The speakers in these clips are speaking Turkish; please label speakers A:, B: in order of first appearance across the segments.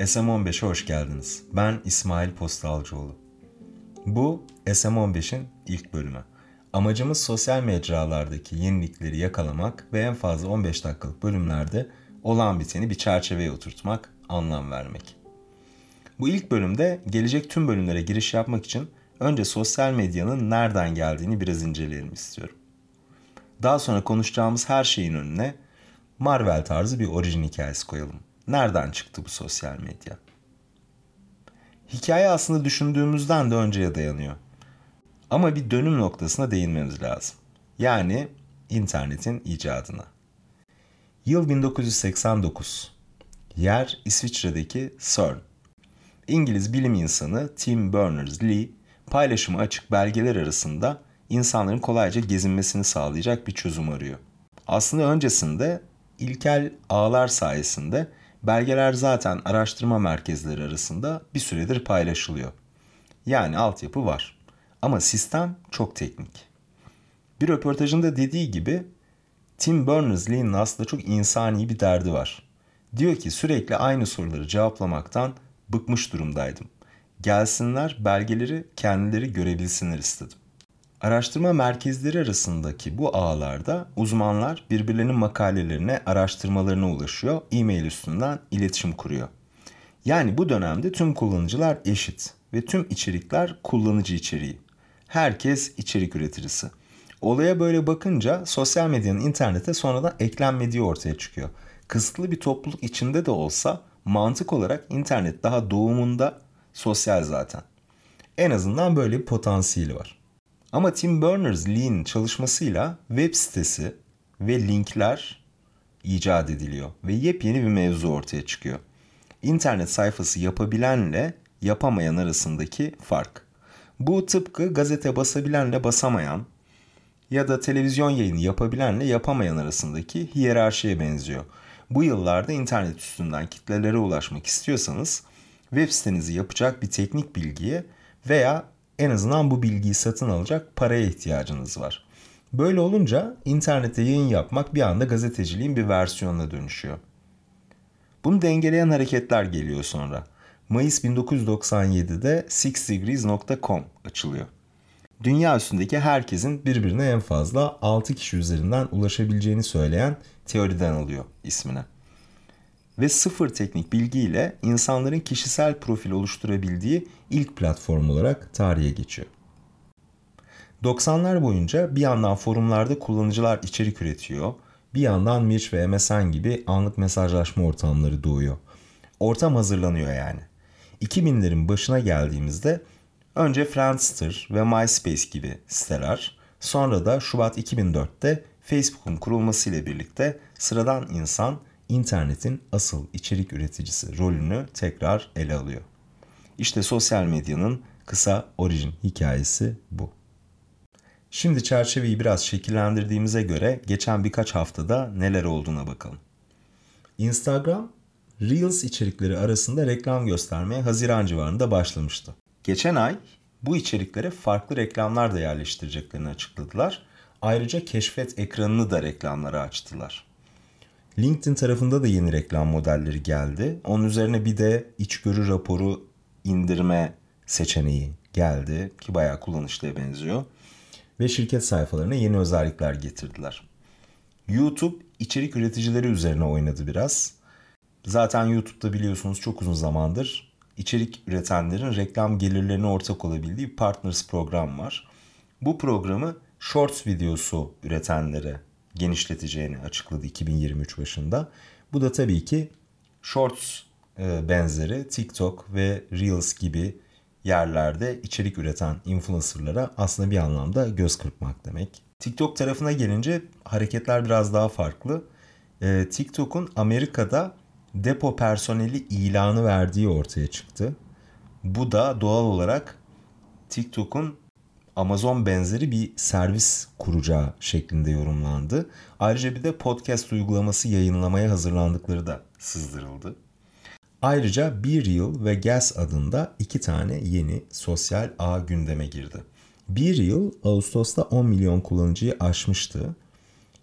A: SM15'e hoş geldiniz. Ben İsmail Postalcıoğlu. Bu SM15'in ilk bölümü. Amacımız sosyal mecralardaki yenilikleri yakalamak ve en fazla 15 dakikalık bölümlerde olan biteni bir çerçeveye oturtmak, anlam vermek. Bu ilk bölümde gelecek tüm bölümlere giriş yapmak için önce sosyal medyanın nereden geldiğini biraz inceleyelim istiyorum. Daha sonra konuşacağımız her şeyin önüne Marvel tarzı bir orijin hikayesi koyalım. Nereden çıktı bu sosyal medya? Hikaye aslında düşündüğümüzden de önceye dayanıyor. Ama bir dönüm noktasına değinmemiz lazım. Yani internetin icadına. Yıl 1989. Yer İsviçre'deki CERN. İngiliz bilim insanı Tim Berners-Lee paylaşımı açık belgeler arasında insanların kolayca gezinmesini sağlayacak bir çözüm arıyor. Aslında öncesinde ilkel ağlar sayesinde belgeler zaten araştırma merkezleri arasında bir süredir paylaşılıyor. Yani altyapı var. Ama sistem çok teknik. Bir röportajında dediği gibi Tim Berners-Lee'nin aslında çok insani bir derdi var. Diyor ki sürekli aynı soruları cevaplamaktan bıkmış durumdaydım. Gelsinler belgeleri kendileri görebilsinler istedim. Araştırma merkezleri arasındaki bu ağlarda uzmanlar birbirlerinin makalelerine, araştırmalarına ulaşıyor, e-mail üstünden iletişim kuruyor. Yani bu dönemde tüm kullanıcılar eşit ve tüm içerikler kullanıcı içeriği. Herkes içerik üreticisi. Olaya böyle bakınca sosyal medyanın internete sonradan eklenmediği ortaya çıkıyor. Kısıtlı bir topluluk içinde de olsa mantık olarak internet daha doğumunda sosyal zaten. En azından böyle bir potansiyeli var. Ama Tim Berners-Lee'nin çalışmasıyla web sitesi ve linkler icat ediliyor ve yepyeni bir mevzu ortaya çıkıyor. İnternet sayfası yapabilenle yapamayan arasındaki fark. Bu tıpkı gazete basabilenle basamayan ya da televizyon yayını yapabilenle yapamayan arasındaki hiyerarşiye benziyor. Bu yıllarda internet üstünden kitlelere ulaşmak istiyorsanız web sitenizi yapacak bir teknik bilgiye veya en azından bu bilgiyi satın alacak paraya ihtiyacınız var. Böyle olunca internette yayın yapmak bir anda gazeteciliğin bir versiyonuna dönüşüyor. Bunu dengeleyen hareketler geliyor sonra. Mayıs 1997'de sixdegrees.com açılıyor. Dünya üstündeki herkesin birbirine en fazla 6 kişi üzerinden ulaşabileceğini söyleyen teoriden alıyor ismine. Ve sıfır teknik bilgiyle insanların kişisel profil oluşturabildiği ilk platform olarak tarihe geçiyor. 90'lar boyunca bir yandan forumlarda kullanıcılar içerik üretiyor, bir yandan Mirch ve MSN gibi anlık mesajlaşma ortamları doğuyor. Ortam hazırlanıyor yani. 2000'lerin başına geldiğimizde önce Friendster ve MySpace gibi siteler, sonra da Şubat 2004'te Facebook'un kurulmasıyla birlikte sıradan insan internetin asıl içerik üreticisi rolünü tekrar ele alıyor. İşte sosyal medyanın kısa orijin hikayesi bu. Şimdi çerçeveyi biraz şekillendirdiğimize göre geçen birkaç haftada neler olduğuna bakalım. Instagram, Reels içerikleri arasında reklam göstermeye Haziran civarında başlamıştı. Geçen ay bu içeriklere farklı reklamlar da yerleştireceklerini açıkladılar. Ayrıca keşfet ekranını da reklamlara açtılar. LinkedIn tarafında da yeni reklam modelleri geldi. Onun üzerine bir de içgörü raporu indirme seçeneği geldi ki bayağı kullanışlıya benziyor. Ve şirket sayfalarına yeni özellikler getirdiler. YouTube içerik üreticileri üzerine oynadı biraz. Zaten YouTube'da biliyorsunuz çok uzun zamandır içerik üretenlerin reklam gelirlerine ortak olabildiği Partners program var. Bu programı Shorts videosu üretenlere genişleteceğini açıkladı 2023 başında. Bu da tabii ki Shorts e, benzeri TikTok ve Reels gibi yerlerde içerik üreten influencerlara aslında bir anlamda göz kırpmak demek. TikTok tarafına gelince hareketler biraz daha farklı. E, TikTok'un Amerika'da depo personeli ilanı verdiği ortaya çıktı. Bu da doğal olarak TikTok'un Amazon benzeri bir servis kuracağı şeklinde yorumlandı. Ayrıca bir de podcast uygulaması yayınlamaya hazırlandıkları da sızdırıldı. Ayrıca BeReal ve Gas adında iki tane yeni sosyal ağ gündeme girdi. BeReal Ağustos'ta 10 milyon kullanıcıyı aşmıştı.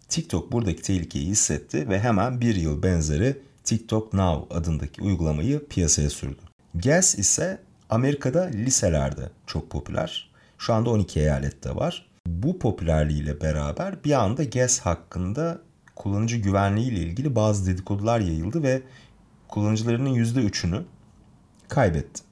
A: TikTok buradaki tehlikeyi hissetti ve hemen BeReal benzeri TikTok Now adındaki uygulamayı piyasaya sürdü. Guess ise Amerika'da liselerde çok popüler. Şu anda 12 eyalette var. Bu popülerliğiyle beraber bir anda Guess hakkında kullanıcı güvenliği ile ilgili bazı dedikodular yayıldı ve kullanıcılarının %3'ünü kaybetti.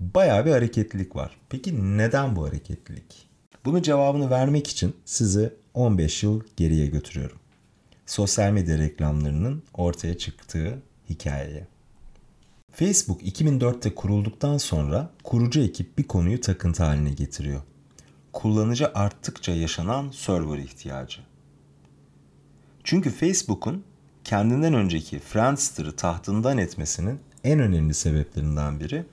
A: Bayağı bir hareketlilik var. Peki neden bu hareketlilik? Bunun cevabını vermek için sizi 15 yıl geriye götürüyorum. Sosyal medya reklamlarının ortaya çıktığı hikayeye. Facebook 2004'te kurulduktan sonra kurucu ekip bir konuyu takıntı haline getiriyor. Kullanıcı arttıkça yaşanan server ihtiyacı. Çünkü Facebook'un kendinden önceki Friendster'ı tahtından etmesinin en önemli sebeplerinden biri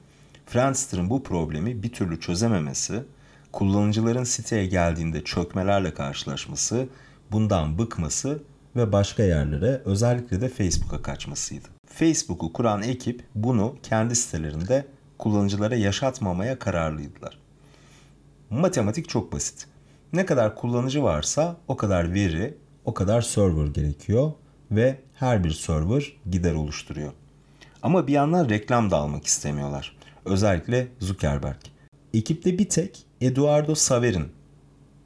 A: Friendster'ın bu problemi bir türlü çözememesi, kullanıcıların siteye geldiğinde çökmelerle karşılaşması, bundan bıkması ve başka yerlere özellikle de Facebook'a kaçmasıydı. Facebook'u kuran ekip bunu kendi sitelerinde kullanıcılara yaşatmamaya kararlıydılar. Matematik çok basit. Ne kadar kullanıcı varsa o kadar veri, o kadar server gerekiyor ve her bir server gider oluşturuyor. Ama bir yandan reklam da almak istemiyorlar. Özellikle Zuckerberg. Ekipte bir tek Eduardo Saver'in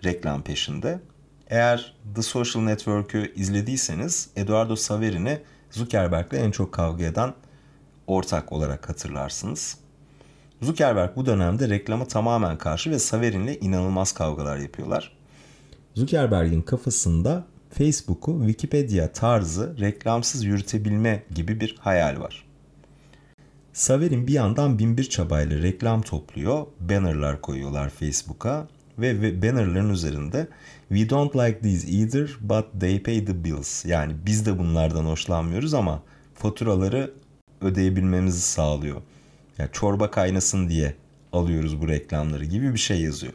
A: reklam peşinde. Eğer The Social Network'ü izlediyseniz Eduardo Saverin'i Zuckerberg'le en çok kavga eden ortak olarak hatırlarsınız. Zuckerberg bu dönemde reklama tamamen karşı ve Saverin'le inanılmaz kavgalar yapıyorlar. Zuckerberg'in kafasında Facebook'u Wikipedia tarzı reklamsız yürütebilme gibi bir hayal var. Saver'in bir yandan binbir çabayla reklam topluyor, bannerlar koyuyorlar Facebook'a ve bannerların üzerinde We don't like these either but they pay the bills. Yani biz de bunlardan hoşlanmıyoruz ama faturaları ödeyebilmemizi sağlıyor. Yani çorba kaynasın diye alıyoruz bu reklamları gibi bir şey yazıyor.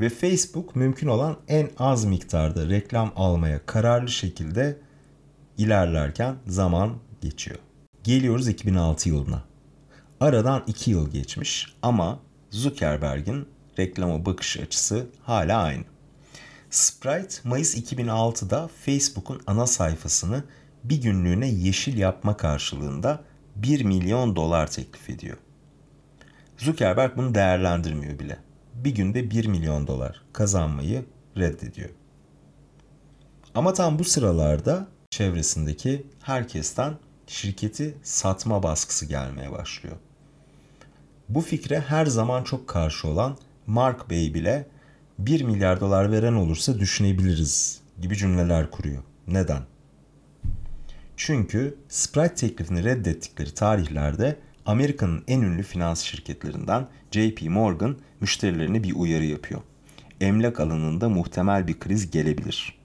A: Ve Facebook mümkün olan en az miktarda reklam almaya kararlı şekilde ilerlerken zaman geçiyor. Geliyoruz 2006 yılına. Aradan 2 yıl geçmiş ama Zuckerberg'in reklama bakış açısı hala aynı. Sprite Mayıs 2006'da Facebook'un ana sayfasını bir günlüğüne yeşil yapma karşılığında 1 milyon dolar teklif ediyor. Zuckerberg bunu değerlendirmiyor bile. Bir günde 1 milyon dolar kazanmayı reddediyor. Ama tam bu sıralarda çevresindeki herkesten şirketi satma baskısı gelmeye başlıyor. Bu fikre her zaman çok karşı olan Mark Bey bile 1 milyar dolar veren olursa düşünebiliriz gibi cümleler kuruyor. Neden? Çünkü Sprite teklifini reddettikleri tarihlerde Amerika'nın en ünlü finans şirketlerinden JP Morgan müşterilerine bir uyarı yapıyor. Emlak alanında muhtemel bir kriz gelebilir.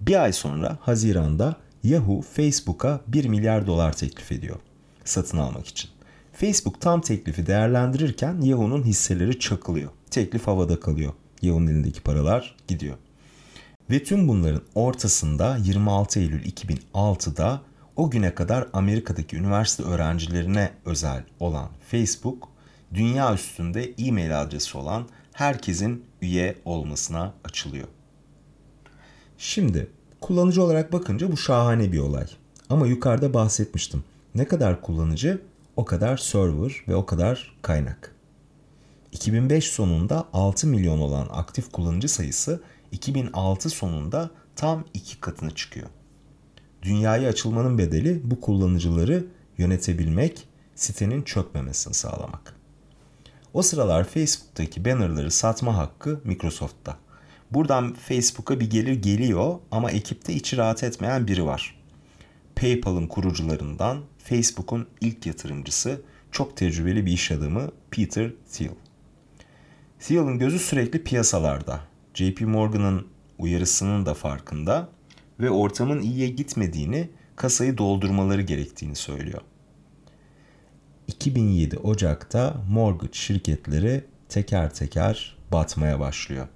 A: Bir ay sonra Haziran'da Yahoo Facebook'a 1 milyar dolar teklif ediyor satın almak için. Facebook tam teklifi değerlendirirken Yahoo'nun hisseleri çakılıyor. Teklif havada kalıyor. Yahoo'nun elindeki paralar gidiyor. Ve tüm bunların ortasında 26 Eylül 2006'da o güne kadar Amerika'daki üniversite öğrencilerine özel olan Facebook, dünya üstünde e-mail adresi olan herkesin üye olmasına açılıyor. Şimdi kullanıcı olarak bakınca bu şahane bir olay. Ama yukarıda bahsetmiştim. Ne kadar kullanıcı o kadar server ve o kadar kaynak. 2005 sonunda 6 milyon olan aktif kullanıcı sayısı 2006 sonunda tam iki katına çıkıyor. Dünyaya açılmanın bedeli bu kullanıcıları yönetebilmek, sitenin çökmemesini sağlamak. O sıralar Facebook'taki bannerları satma hakkı Microsoft'ta. Buradan Facebook'a bir gelir geliyor ama ekipte içi rahat etmeyen biri var. PayPal'ın kurucularından Facebook'un ilk yatırımcısı çok tecrübeli bir iş adamı Peter Thiel. Thiel'in gözü sürekli piyasalarda. JP Morgan'ın uyarısının da farkında ve ortamın iyiye gitmediğini, kasayı doldurmaları gerektiğini söylüyor. 2007 Ocak'ta mortgage şirketleri teker teker batmaya başlıyor.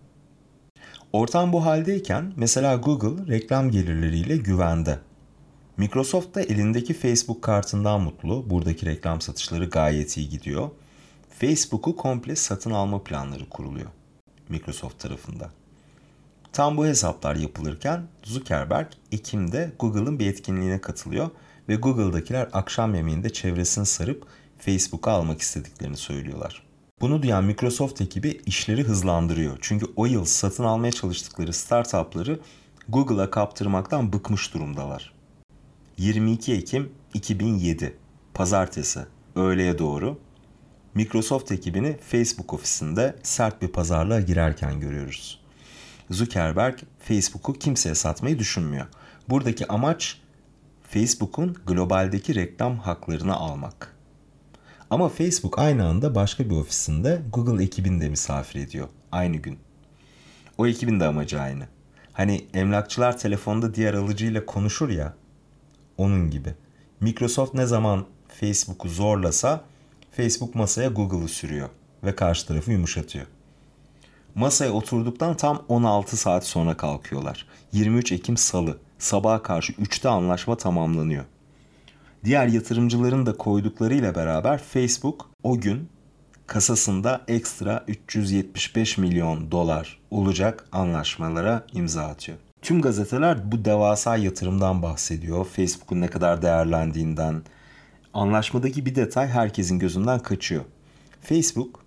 A: Ortam bu haldeyken mesela Google reklam gelirleriyle güvende. Microsoft da elindeki Facebook kartından mutlu. Buradaki reklam satışları gayet iyi gidiyor. Facebook'u komple satın alma planları kuruluyor Microsoft tarafında. Tam bu hesaplar yapılırken Zuckerberg Ekim'de Google'ın bir etkinliğine katılıyor ve Google'dakiler akşam yemeğinde çevresini sarıp Facebook'u almak istediklerini söylüyorlar. Bunu duyan Microsoft ekibi işleri hızlandırıyor. Çünkü o yıl satın almaya çalıştıkları startupları Google'a kaptırmaktan bıkmış durumdalar. 22 Ekim 2007 Pazartesi öğleye doğru Microsoft ekibini Facebook ofisinde sert bir pazarlığa girerken görüyoruz. Zuckerberg Facebook'u kimseye satmayı düşünmüyor. Buradaki amaç Facebook'un globaldeki reklam haklarını almak. Ama Facebook aynı anda başka bir ofisinde Google ekibini de misafir ediyor aynı gün. O ekibin de amacı aynı. Hani emlakçılar telefonda diğer alıcıyla konuşur ya. Onun gibi. Microsoft ne zaman Facebook'u zorlasa Facebook masaya Google'ı sürüyor ve karşı tarafı yumuşatıyor. Masaya oturduktan tam 16 saat sonra kalkıyorlar. 23 Ekim Salı. Sabaha karşı 3'te anlaşma tamamlanıyor. Diğer yatırımcıların da koyduklarıyla beraber Facebook o gün kasasında ekstra 375 milyon dolar olacak anlaşmalara imza atıyor. Tüm gazeteler bu devasa yatırımdan bahsediyor. Facebook'un ne kadar değerlendiğinden. Anlaşmadaki bir detay herkesin gözünden kaçıyor. Facebook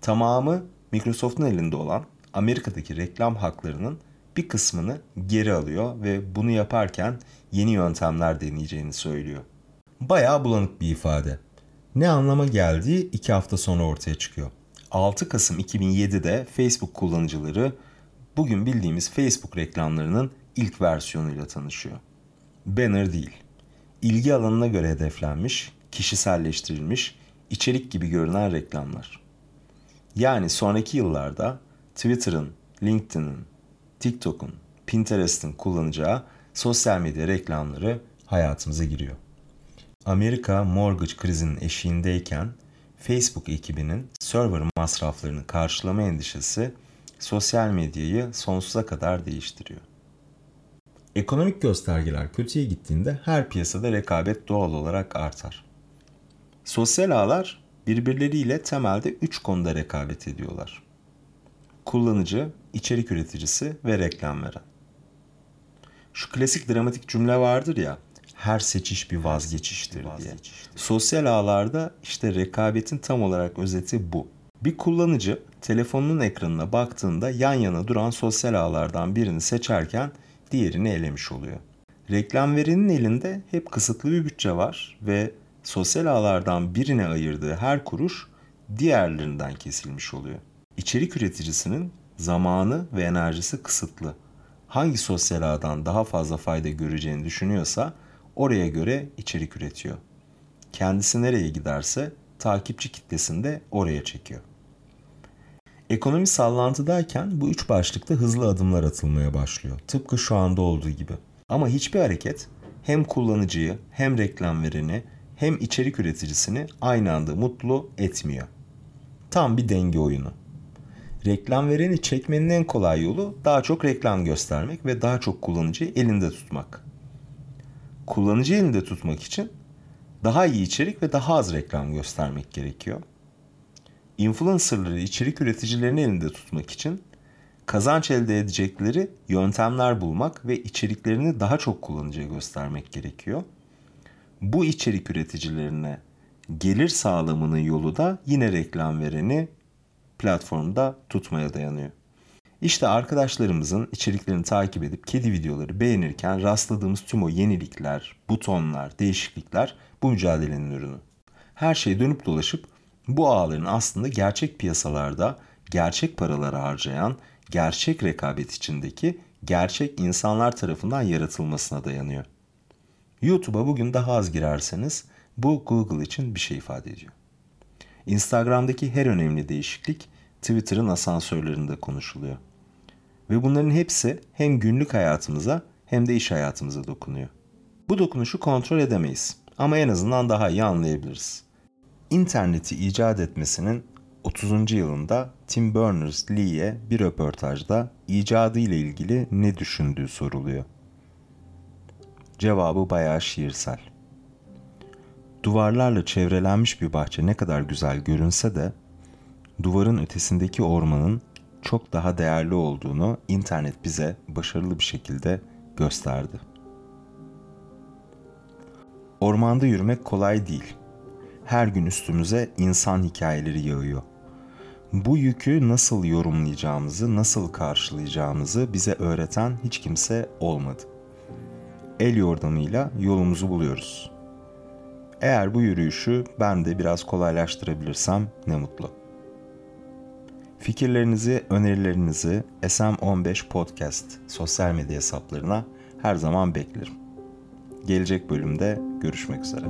A: tamamı Microsoft'un elinde olan Amerika'daki reklam haklarının bir kısmını geri alıyor ve bunu yaparken yeni yöntemler deneyeceğini söylüyor. Bayağı bulanık bir ifade. Ne anlama geldiği iki hafta sonra ortaya çıkıyor. 6 Kasım 2007'de Facebook kullanıcıları bugün bildiğimiz Facebook reklamlarının ilk versiyonuyla tanışıyor. Banner değil. İlgi alanına göre hedeflenmiş, kişiselleştirilmiş, içerik gibi görünen reklamlar. Yani sonraki yıllarda Twitter'ın, LinkedIn'in, TikTok'un, Pinterest'in kullanacağı sosyal medya reklamları hayatımıza giriyor. Amerika mortgage krizinin eşiğindeyken Facebook ekibinin server masraflarını karşılama endişesi sosyal medyayı sonsuza kadar değiştiriyor. Ekonomik göstergeler kötüye gittiğinde her piyasada rekabet doğal olarak artar. Sosyal ağlar birbirleriyle temelde 3 konuda rekabet ediyorlar. Kullanıcı, içerik üreticisi ve reklam veren. Şu klasik dramatik cümle vardır ya, her seçiş bir vazgeçiştir diye. Sosyal ağlarda işte rekabetin tam olarak özeti bu. Bir kullanıcı telefonunun ekranına baktığında yan yana duran sosyal ağlardan birini seçerken diğerini elemiş oluyor. Reklam verenin elinde hep kısıtlı bir bütçe var ve sosyal ağlardan birine ayırdığı her kuruş diğerlerinden kesilmiş oluyor. İçerik üreticisinin zamanı ve enerjisi kısıtlı. Hangi sosyal ağdan daha fazla fayda göreceğini düşünüyorsa oraya göre içerik üretiyor. Kendisi nereye giderse takipçi kitlesini de oraya çekiyor. Ekonomi sallantıdayken bu üç başlıkta hızlı adımlar atılmaya başlıyor. Tıpkı şu anda olduğu gibi. Ama hiçbir hareket hem kullanıcıyı hem reklam vereni hem içerik üreticisini aynı anda mutlu etmiyor. Tam bir denge oyunu. Reklam vereni çekmenin en kolay yolu daha çok reklam göstermek ve daha çok kullanıcıyı elinde tutmak. Kullanıcı elinde tutmak için daha iyi içerik ve daha az reklam göstermek gerekiyor. Influencerları, içerik üreticilerini elinde tutmak için kazanç elde edecekleri yöntemler bulmak ve içeriklerini daha çok kullanıcıya göstermek gerekiyor. Bu içerik üreticilerine gelir sağlamının yolu da yine reklam vereni platformda tutmaya dayanıyor. İşte arkadaşlarımızın içeriklerini takip edip kedi videoları beğenirken rastladığımız tüm o yenilikler, butonlar, değişiklikler bu mücadelenin ürünü. Her şey dönüp dolaşıp bu ağların aslında gerçek piyasalarda gerçek paraları harcayan, gerçek rekabet içindeki gerçek insanlar tarafından yaratılmasına dayanıyor. YouTube'a bugün daha az girerseniz bu Google için bir şey ifade ediyor. Instagram'daki her önemli değişiklik Twitter'ın asansörlerinde konuşuluyor. Ve bunların hepsi hem günlük hayatımıza hem de iş hayatımıza dokunuyor. Bu dokunuşu kontrol edemeyiz ama en azından daha iyi anlayabiliriz. İnterneti icat etmesinin 30. yılında Tim Berners-Lee'ye bir röportajda icadı ile ilgili ne düşündüğü soruluyor. Cevabı bayağı şiirsel. Duvarlarla çevrelenmiş bir bahçe ne kadar güzel görünse de duvarın ötesindeki ormanın çok daha değerli olduğunu internet bize başarılı bir şekilde gösterdi. Ormanda yürümek kolay değil. Her gün üstümüze insan hikayeleri yağıyor. Bu yükü nasıl yorumlayacağımızı, nasıl karşılayacağımızı bize öğreten hiç kimse olmadı. El yordamıyla yolumuzu buluyoruz. Eğer bu yürüyüşü ben de biraz kolaylaştırabilirsem ne mutlu. Fikirlerinizi, önerilerinizi SM15 Podcast sosyal medya hesaplarına her zaman beklerim. Gelecek bölümde görüşmek üzere.